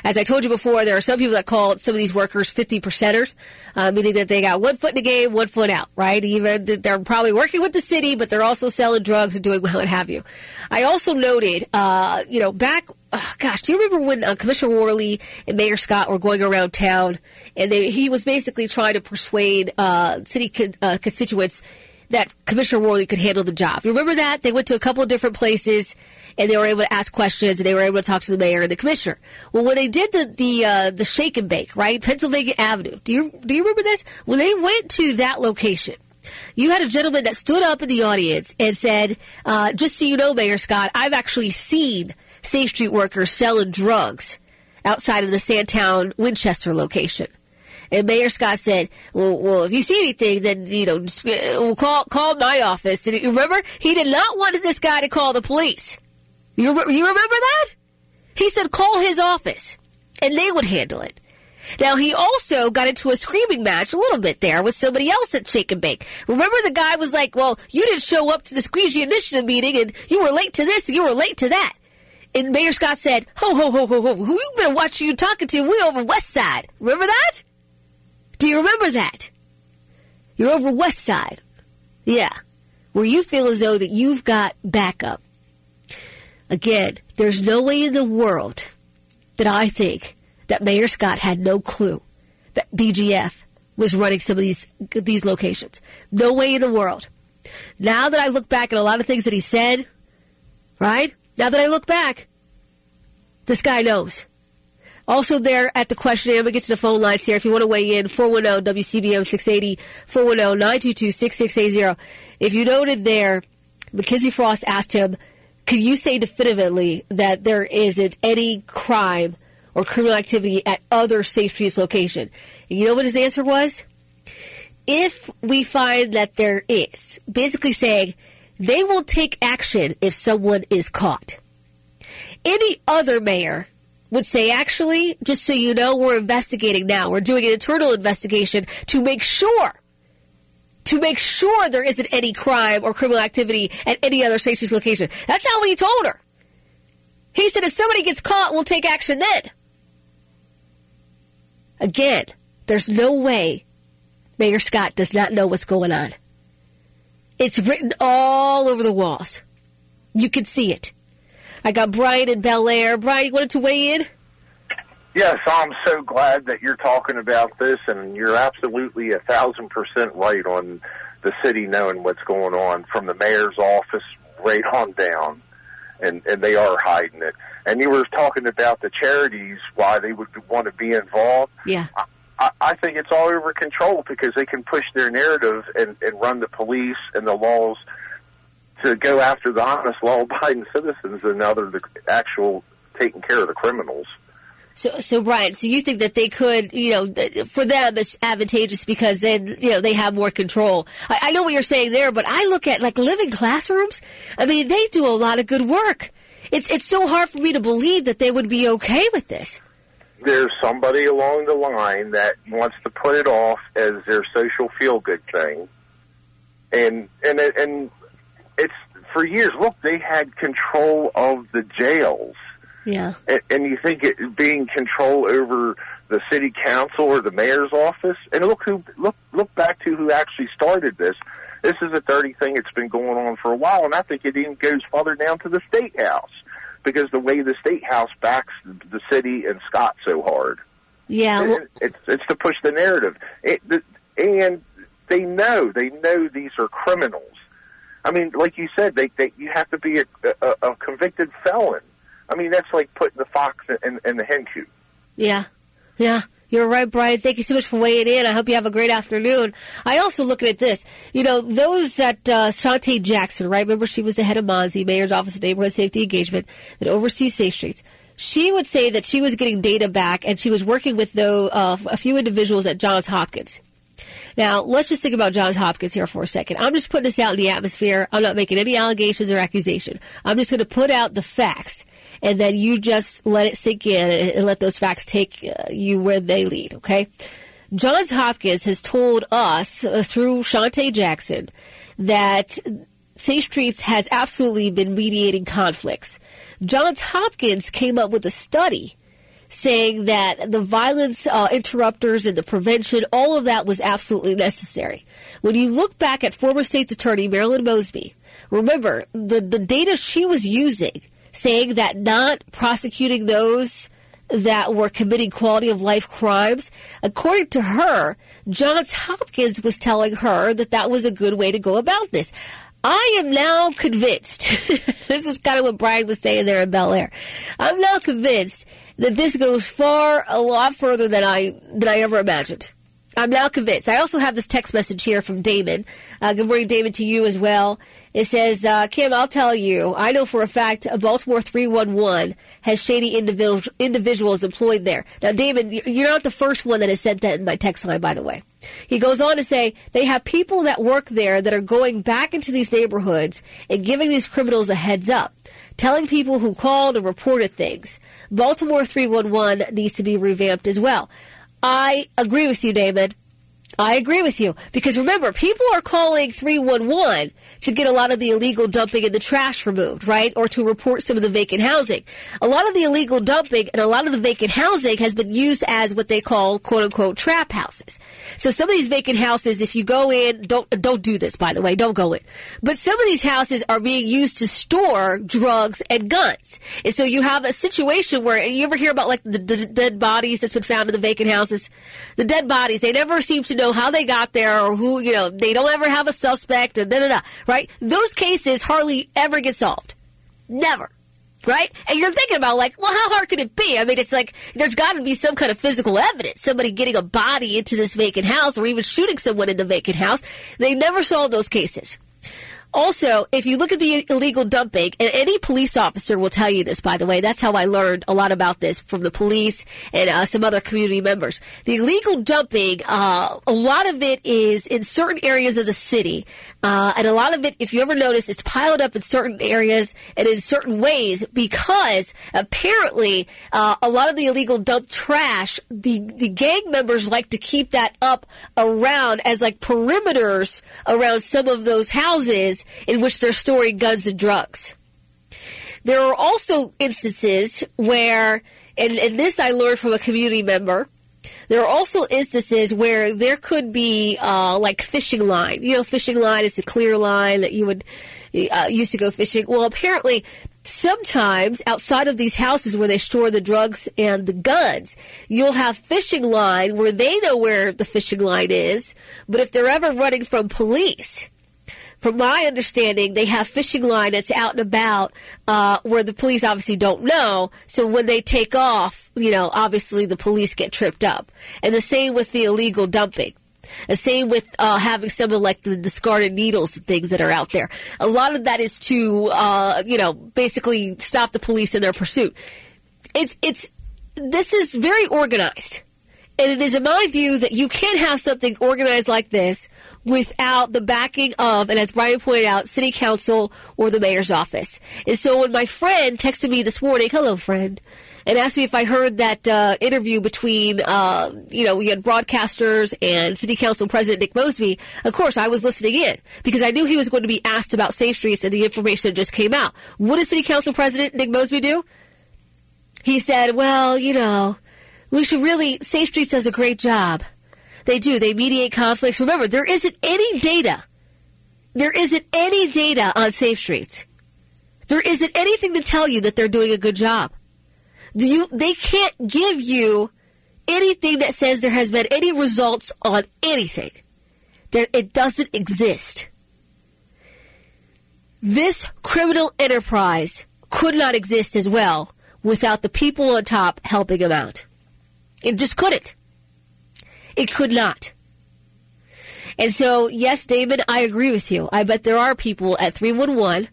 As I told you before, there are some people that call some of these workers 50 percenters, uh, meaning that they got one foot in the game, one foot out, right? Even they're probably working with the city, but they're also selling drugs and doing what have you. I also noted, uh, you know, back Oh, gosh, do you remember when uh, Commissioner Worley and Mayor Scott were going around town, and they, he was basically trying to persuade uh, city uh, constituents that Commissioner Worley could handle the job. Remember that? They went to a couple of different places and they were able to ask questions and they were able to talk to the mayor and the commissioner. Well, when they did the the uh, the shake and bake, right, Pennsylvania Avenue. Do you do you remember this? When they went to that location. You had a gentleman that stood up in the audience and said, uh, "Just so you know, Mayor Scott, I've actually seen Safe Street workers selling drugs outside of the Sandtown Winchester location." And Mayor Scott said, well, well, if you see anything, then, you know, uh, call, call my office. And you remember, he did not want this guy to call the police. You, you remember that? He said, call his office and they would handle it. Now, he also got into a screaming match a little bit there with somebody else at Shake and Bake. Remember the guy was like, well, you didn't show up to the Squeegee Initiative meeting and you were late to this and you were late to that. And Mayor Scott said, ho, ho, ho, ho, ho, who you been watching you talking to? We over West Side. Remember that? Do you remember that? You're over West Side. Yeah. Where you feel as though that you've got backup. Again, there's no way in the world that I think that Mayor Scott had no clue that BGF was running some of these these locations. No way in the world. Now that I look back at a lot of things that he said, right? Now that I look back, this guy knows. Also, there at the question, I'm going to get to the phone lines here. If you want to weigh in, 410 WCBM 680, 410 922 6680. If you noted there, Mackenzie Frost asked him, could you say definitively that there isn't any crime or criminal activity at other Safe Streets location? And you know what his answer was? If we find that there is, basically saying they will take action if someone is caught. Any other mayor would say, actually, just so you know, we're investigating now. We're doing an internal investigation to make sure, to make sure there isn't any crime or criminal activity at any other Streets location. That's not what he told her. He said, if somebody gets caught, we'll take action then. Again, there's no way Mayor Scott does not know what's going on. It's written all over the walls. You can see it. I got Brian in Bel Air. Brian, you wanted to weigh in? Yes, I'm so glad that you're talking about this, and you're absolutely a thousand percent right on the city knowing what's going on from the mayor's office right on down, and and they are hiding it. And you were talking about the charities, why they would want to be involved. Yeah. I, I think it's all over control because they can push their narrative and, and run the police and the laws to go after the honest, law-abiding citizens and other the actual taking care of the criminals. So, so Brian, so you think that they could, you know, for them it's advantageous because then, you know, they have more control. I, I know what you're saying there, but I look at like living classrooms. I mean, they do a lot of good work. It's it's so hard for me to believe that they would be okay with this. There's somebody along the line that wants to put it off as their social feel-good thing, and and and it's for years. Look, they had control of the jails. Yeah. And, and you think it being control over the city council or the mayor's office, and look who look look back to who actually started this. This is a dirty thing that's been going on for a while, and I think it even goes farther down to the state house because the way the state house backs the city and Scott so hard. Yeah. Well, it's it's to push the narrative, it, the, and they know they know these are criminals. I mean, like you said, they, they you have to be a, a, a convicted felon. I mean, that's like putting the fox in, in the hen coop. Yeah. Yeah. You're right, Brian. Thank you so much for weighing in. I hope you have a great afternoon. I also looking at this. You know, those that uh, Shantay Jackson, right? Remember, she was the head of MONSE, Mayor's Office of Neighborhood Safety Engagement, that oversees safe streets. She would say that she was getting data back, and she was working with though uh, a few individuals at Johns Hopkins. Now, let's just think about Johns Hopkins here for a second. I'm just putting this out in the atmosphere. I'm not making any allegations or accusation. I'm just going to put out the facts, and then you just let it sink in and, let those facts take uh, you where they lead, okay? Johns Hopkins has told us uh, through Shantay Jackson that Safe Streets has absolutely been mediating conflicts. Johns Hopkins came up with a study saying that the violence uh, interrupters and the prevention, all of that was absolutely necessary. When you look back at former state's attorney Marilyn Mosby, remember the, the data she was using saying that not prosecuting those that were committing quality of life crimes, according to her, Johns Hopkins was telling her that that was a good way to go about this. I am now convinced. this is kind of what Brian was saying there in Bel Air. I'm now convinced that this goes far, a lot further than I than I ever imagined. I'm now convinced. I also have this text message here from Damon. Uh, good morning, Damon, to you as well. It says, uh, Kim, I'll tell you, I know for a fact a Baltimore 311 has shady individuals, individuals employed there. Now, Damon, you're not the first one that has sent that in my text line, by the way. He goes on to say they have people that work there that are going back into these neighborhoods and giving these criminals a heads up, telling people who called and reported things. Baltimore 311 needs to be revamped as well. I agree with you, David. I agree with you because remember, people are calling 311 to get a lot of the illegal dumping and the trash removed, right? Or to report some of the vacant housing. A lot of the illegal dumping and a lot of the vacant housing has been used as what they call quote unquote trap houses. So some of these vacant houses, if you go in, don't, don't do this, by the way, don't go in. But some of these houses are being used to store drugs and guns. And so you have a situation where you ever hear about like the, the dead bodies that's been found in the vacant houses? The dead bodies, they never seem to know how they got there or who, you know, they don't ever have a suspect or da da da, right? Those cases hardly ever get solved. Never. Right? And you're thinking about like, well, how hard could it be? I mean, it's like, there's got to be some kind of physical evidence. Somebody getting a body into this vacant house or even shooting someone in the vacant house. They never solve those cases. Also, if you look at the illegal dumping, and any police officer will tell you this, by the way, that's how I learned a lot about this from the police and uh, some other community members. The illegal dumping, uh, a lot of it is in certain areas of the city, uh, and a lot of it, if you ever notice, it's piled up in certain areas and in certain ways because apparently uh, a lot of the illegal dump trash, the the gang members like to keep that up around as like perimeters around some of those houses in which they're storing guns and drugs. There are also instances where, and, and this I learned from a community member, there are also instances where there could be uh, like fishing line. You know, fishing line is a clear line that you would uh, used to go fishing. Well, apparently, sometimes outside of these houses where they store the drugs and the guns, you'll have fishing line where they know where the fishing line is. But if they're ever running from police, from my understanding, they have fishing line that's out and about uh, where the police obviously don't know. So when they take off, you know, obviously the police get tripped up. And the same with the illegal dumping. The same with uh, having some of like the discarded needles and things that are out there. A lot of that is to, uh, you know, basically stop the police in their pursuit. It's it's this is very organized. And it is in my view that you can't have something organized like this without the backing of, and as Brian pointed out, city council or the mayor's office. And so when my friend texted me this morning, hello friend, and asked me if I heard that uh, interview between, uh, you know, we had broadcasters and City Council President Nick Mosby. Of course, I was listening in because I knew he was going to be asked about Safe Streets and the information that just came out. What did City Council President Nick Mosby do? He said, well, you know, we should really, Safe Streets does a great job. They do. They mediate conflicts. Remember, there isn't any data. There isn't any data on Safe Streets. There isn't anything to tell you that they're doing a good job. You, they can't give you anything that says there has been any results on anything. That it doesn't exist. This criminal enterprise could not exist as well without the people on top helping them out. It just couldn't. It could not. And so, yes, David, I agree with you. I bet there are people at 311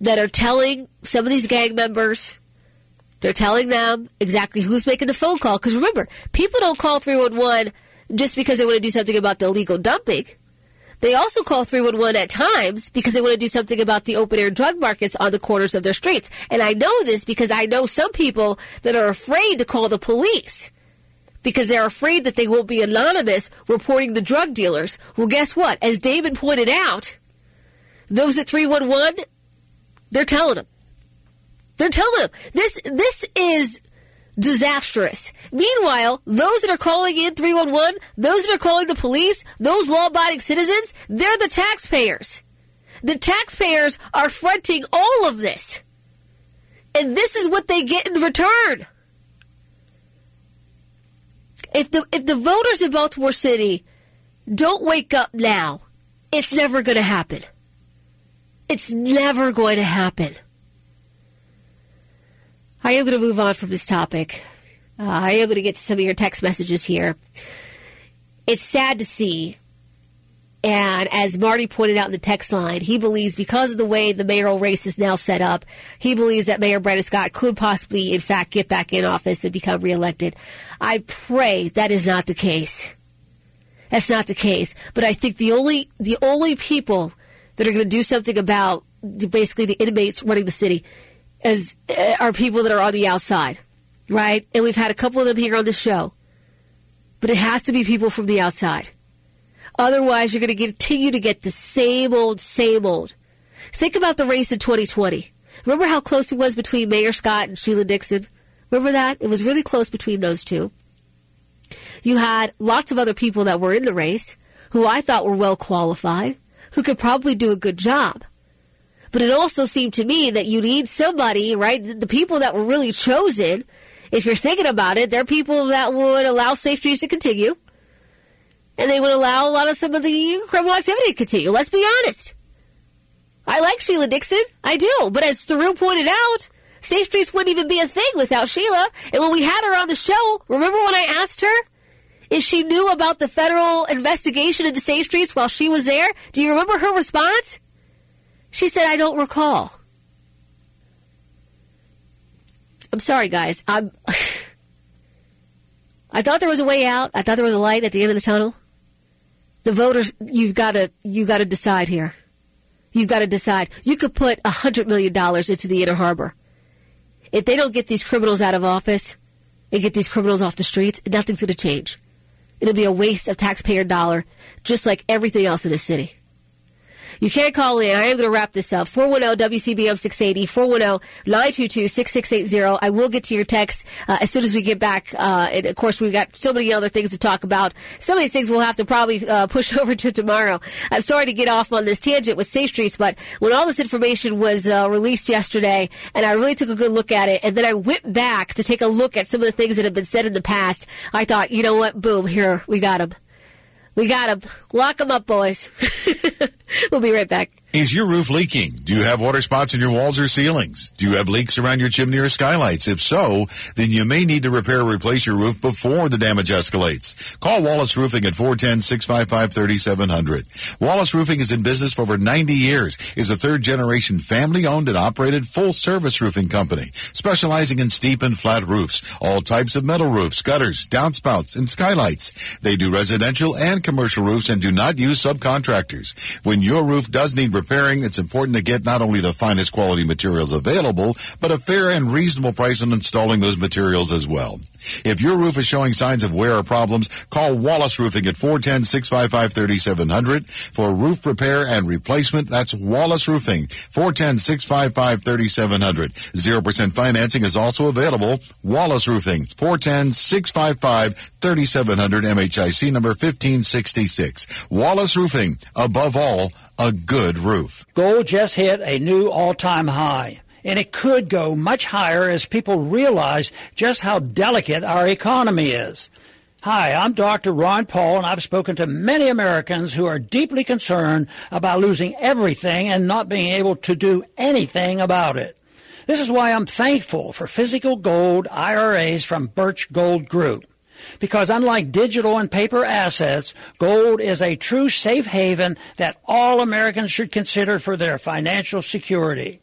that are telling some of these gang members, they're telling them exactly who's making the phone call. Because remember, people don't call 311 just because they want to do something about the illegal dumping. They also call 311 at times because they want to do something about the open air drug markets on the corners of their streets. And I know this because I know some people that are afraid to call the police because they're afraid that they won't be anonymous reporting the drug dealers. Well, guess what? As David pointed out, those at 311, they're telling them. They're telling them. This, this is disastrous. Meanwhile, those that are calling in 311, those that are calling the police, those law abiding citizens, they're the taxpayers. The taxpayers are fronting all of this. And this is what they get in return. If the if the voters in Baltimore City don't wake up now, it's never going to happen. It's never going to happen. I am going to move on from this topic. Uh, I am going to get to some of your text messages here. It's sad to see. And as Marty pointed out in the text line, he believes because of the way the mayoral race is now set up, he believes that Mayor Brandon Scott could possibly, in fact, get back in office and become reelected. I pray that is not the case. That's not the case. But I think the only the only people that are going to do something about basically the inmates running the city as uh, are people that are on the outside, right? And we've had a couple of them here on the show. But it has to be people from the outside. Otherwise, you're going to continue to get the same old, same old. Think about the race in 2020. Remember how close it was between Mayor Scott and Sheila Dixon? Remember that? It was really close between those two. You had lots of other people that were in the race who I thought were well qualified, who could probably do a good job. But it also seemed to me that you need somebody, right? The people that were really chosen, if you're thinking about it, they're people that would allow safe streets to continue. And they would allow a lot of some of the criminal activity to continue. Let's be honest. I like Sheila Dixon. I do. But as Thiru pointed out, Safe Streets wouldn't even be a thing without Sheila. And when we had her on the show, remember when I asked her if she knew about the federal investigation into Safe Streets while she was there? Do you remember her response? She said, I don't recall. I'm sorry, guys. I'm. I thought there was a way out. I thought there was a light at the end of the tunnel. The voters, you've got to, you've got to decide here. You've got to decide. You could put a hundred million dollars into the inner harbor. If they don't get these criminals out of office and get these criminals off the streets, nothing's going to change. It'll be a waste of taxpayer dollar, just like everything else in the city. You can't call in. I am going to wrap this up. 410-WCBM 680, 410-922-6680. I will get to your text uh, as soon as we get back. Uh, and of course, we've got so many other things to talk about. Some of these things we'll have to probably uh, push over to tomorrow. I'm sorry to get off on this tangent with Safe Streets, but when all this information was uh, released yesterday, and I really took a good look at it, and then I went back to take a look at some of the things that have been said in the past, I thought, you know what? Boom, here, we got them. We got them. Lock them up, boys. we'll be right back. Is your roof leaking? Do you have water spots in your walls or ceilings? Do you have leaks around your chimney or skylights? If so, then you may need to repair or replace your roof before the damage escalates. Call Wallace Roofing at 410-655-3700. Wallace Roofing is in business for over 90 years, is a third generation family owned and operated full service roofing company, specializing in steep and flat roofs, all types of metal roofs, gutters, downspouts, and skylights. They do residential and commercial roofs and do not use subcontractors. When your roof does need repairing, it's important to get not only the finest quality materials available, but a fair and reasonable price on installing those materials as well. If your roof is showing signs of wear or problems, call Wallace Roofing at 410-655-3700 for roof repair and replacement. That's Wallace Roofing, 410-655-3700. 0% financing is also available. Wallace Roofing, 410-655-3700 MHIC number 1566. Wallace Roofing, above all, a good roof. Gold just hit a new all-time high. And it could go much higher as people realize just how delicate our economy is. Hi, I'm Dr. Ron Paul, and I've spoken to many Americans who are deeply concerned about losing everything and not being able to do anything about it. This is why I'm thankful for physical gold IRAs from Birch Gold Group. Because unlike digital and paper assets, gold is a true safe haven that all Americans should consider for their financial security.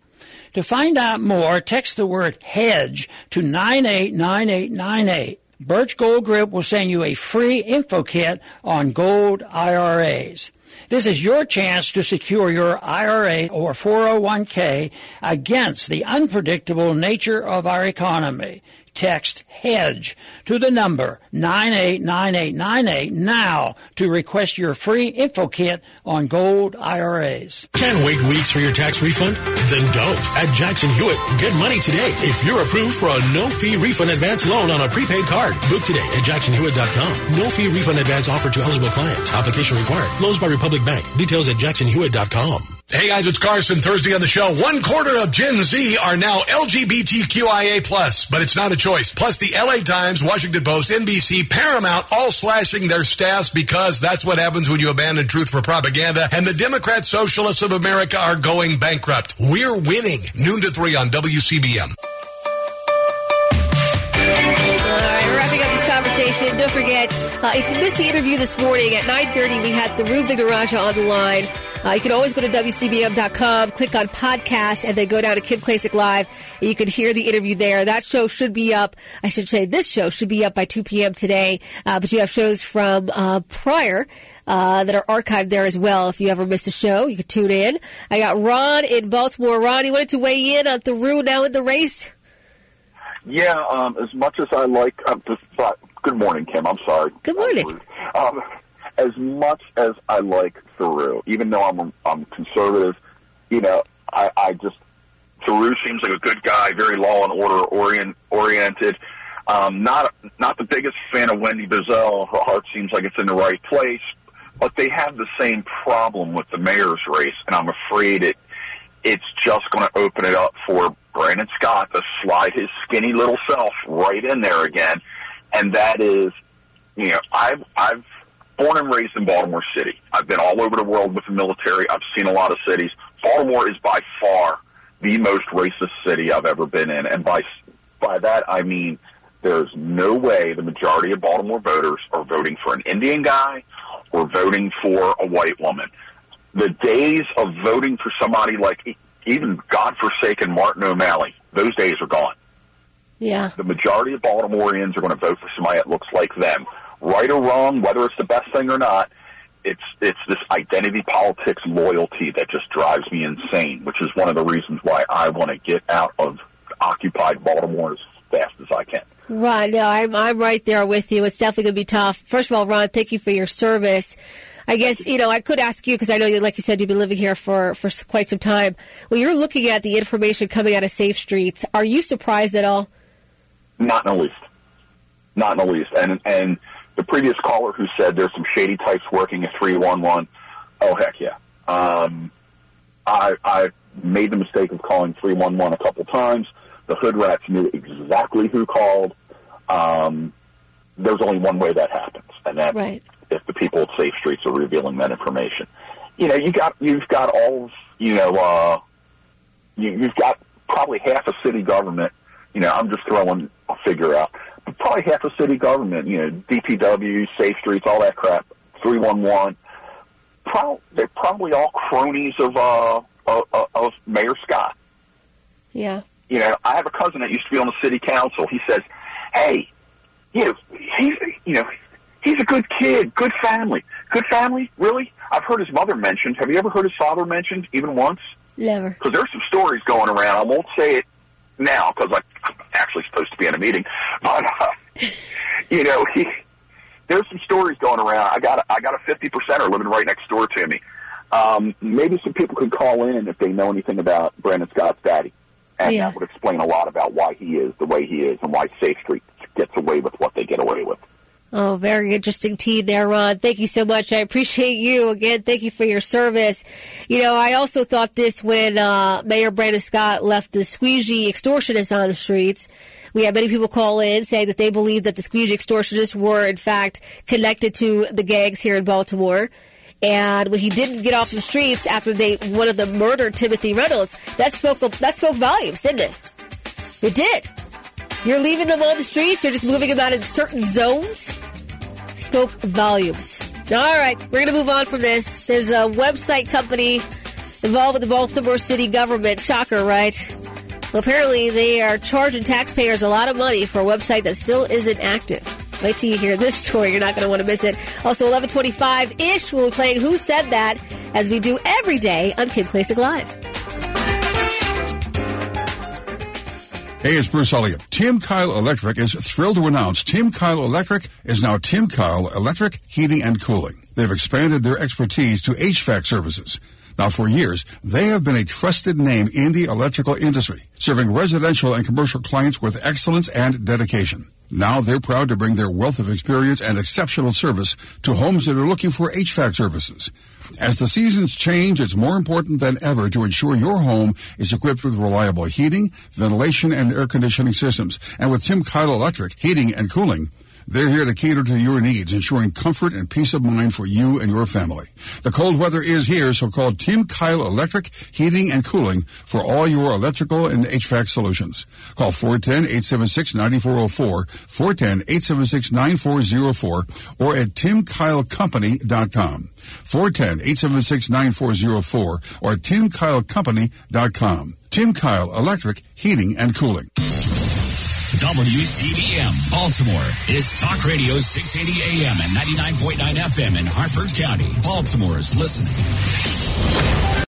To find out more, text the word hedge to 989898. Birch Gold Group will send you a free info kit on gold IRAs. This is your chance to secure your IRA or 401k against the unpredictable nature of our economy. Text HEDGE to the number 989898 now to request your free info kit on gold IRAs. Can't wait weeks for your tax refund? Then don't. At Jackson Hewitt, get money today if you're approved for a no-fee refund advance loan on a prepaid card. Book today at jacksonhewitt.com. No-fee refund advance offer to eligible clients. Application required. Loans by Republic Bank. Details at jacksonhewitt.com. Hey guys, it's Carson. Thursday on the show. One quarter of Gen Z are now LGBTQIA plus, but it's not a choice. Plus, the LA Times, Washington Post, NBC, Paramount, all slashing their staffs because that's what happens when you abandon truth for propaganda. And the Democrat Socialists of America are going bankrupt. We're winning. Noon to three on WCBM. Don't forget, uh, if you missed the interview this morning at 9.30, we had Thiru Vignarajah on the line. Uh, you can always go to WCBM.com, click on podcast, and then go down to Kim Klacik Live, you can hear the interview there. That show should be up, I should say this show should be up by 2 p.m. today, uh, but you have shows from uh, prior uh, that are archived there as well. If you ever missed a show, you can tune in. I got Ron in Baltimore. Ron, you wanted to weigh in on Thiru now in the race? Yeah, um, as much as I like, I'm just thought, good morning, Kim. I'm sorry. Good morning. Um, as much as I like Thiru, even though I'm I'm conservative, you know, I, I just Thiru seems like a good guy, very law and order orient, oriented. Um, not not the biggest fan of Wendy Bozel. Her heart seems like it's in the right place, but they have the same problem with the mayor's race, and I'm afraid it it's just going to open it up for Brandon Scott to slide his skinny little self right in there again, and that is, you know, I've I've born and raised in Baltimore City. I've been all over the world with the military. I've seen a lot of cities. Baltimore is by far the most racist city I've ever been in, and by by that I mean there's no way the majority of Baltimore voters are voting for an Indian guy or voting for a white woman. The days of voting for somebody like even godforsaken Martin O'Malley, those days are gone. Yeah. The majority of Baltimoreans are going to vote for somebody that looks like them. Right or wrong, whether it's the best thing or not, it's it's this identity politics loyalty that just drives me insane, which is one of the reasons why I want to get out of occupied Baltimore as fast as I can. Right. No, I'm I'm right there with you. It's definitely going to be tough. First of all, Ron, thank you for your service. I guess you know I could ask you because I know you, like you said, you've been living here for for quite some time. When you're looking at the information coming out of Safe Streets, are you surprised at all? Not in the least. Not in the least. And and the previous caller who said there's some shady types working at three one one. Oh heck yeah. Um, I I made the mistake of calling three one one a couple times. The hood rats knew exactly who called. Um, there's only one way that happens, and that's right. if the people at Safe Streets are revealing that information. You know, you got you've got all you know. Uh, you, you've got probably half a city government. You know, I'm just throwing a figure out. But probably half a city government. You know, DPW, Safe Streets, all that crap. Three one one. Pro- they're probably all cronies of uh of, of Mayor Scott. Yeah. You know, I have a cousin that used to be on the city council. He says, "Hey, you know, he's you know, he's a good kid, good family, good family. Really? I've heard his mother mentioned. Have you ever heard his father mentioned even once? Never. Because there's some stories going around. I won't say it now because I'm actually supposed to be in a meeting, but uh, you know, he there's some stories going around. I got a, I got a fifty percenter living right next door to me. Um, maybe some people could call in if they know anything about Brandon Scott's daddy, and Yeah. that would explain a lot about why he is the way he is and why Safe Street gets away with what they get away with. Oh, very interesting team there, Ron. Thank you so much. I appreciate you again. Thank you for your service. You know, I also thought this when uh, Mayor Brandon Scott left the squeegee extortionists on the streets. We had many people call in saying that they believe that the squeegee extortionists were, in fact, connected to the gangs here in Baltimore. And when he didn't get off the streets after they one of them murdered Timothy Reynolds, that spoke that spoke volumes, didn't it? It did. You're leaving them on the streets. You're just moving them out in certain zones. Spoke volumes. All right, we're going to move on from this. There's a website company involved with the Baltimore City government. Shocker, right? Well, apparently they are charging taxpayers a lot of money for a website that still isn't active. Wait till you hear this story. You're not going to want to miss it. Also, 1125-ish, we'll be playing Who Said That, as we do every day on Kim Klacik Live. Hey, it's Bruce Elliott. Tim Kyle Electric is thrilled to announce Tim Kyle Electric is now Tim Kyle Electric Heating and Cooling. They've expanded their expertise to HVAC services. Now, for years, they have been a trusted name in the electrical industry, serving residential and commercial clients with excellence and dedication. Now they're proud to bring their wealth of experience and exceptional service to homes that are looking for HVAC services. As the seasons change, it's more important than ever to ensure your home is equipped with reliable heating, ventilation, and air conditioning systems. And with Tim Kyle Electric Heating and Cooling, they're here to cater to your needs, ensuring comfort and peace of mind for you and your family. The cold weather is here, so call Tim Kyle Electric Heating and Cooling for all your electrical and HVAC solutions. Call 410-876-9404, 410-876-9404, or at timkylecompany.com. 410-876-9404 or timkylecompany.com. Tim Kyle Electric Heating and Cooling. WCBM Baltimore is Talk Radio 680 AM and 99.9 FM in Harford County. Baltimore's listening.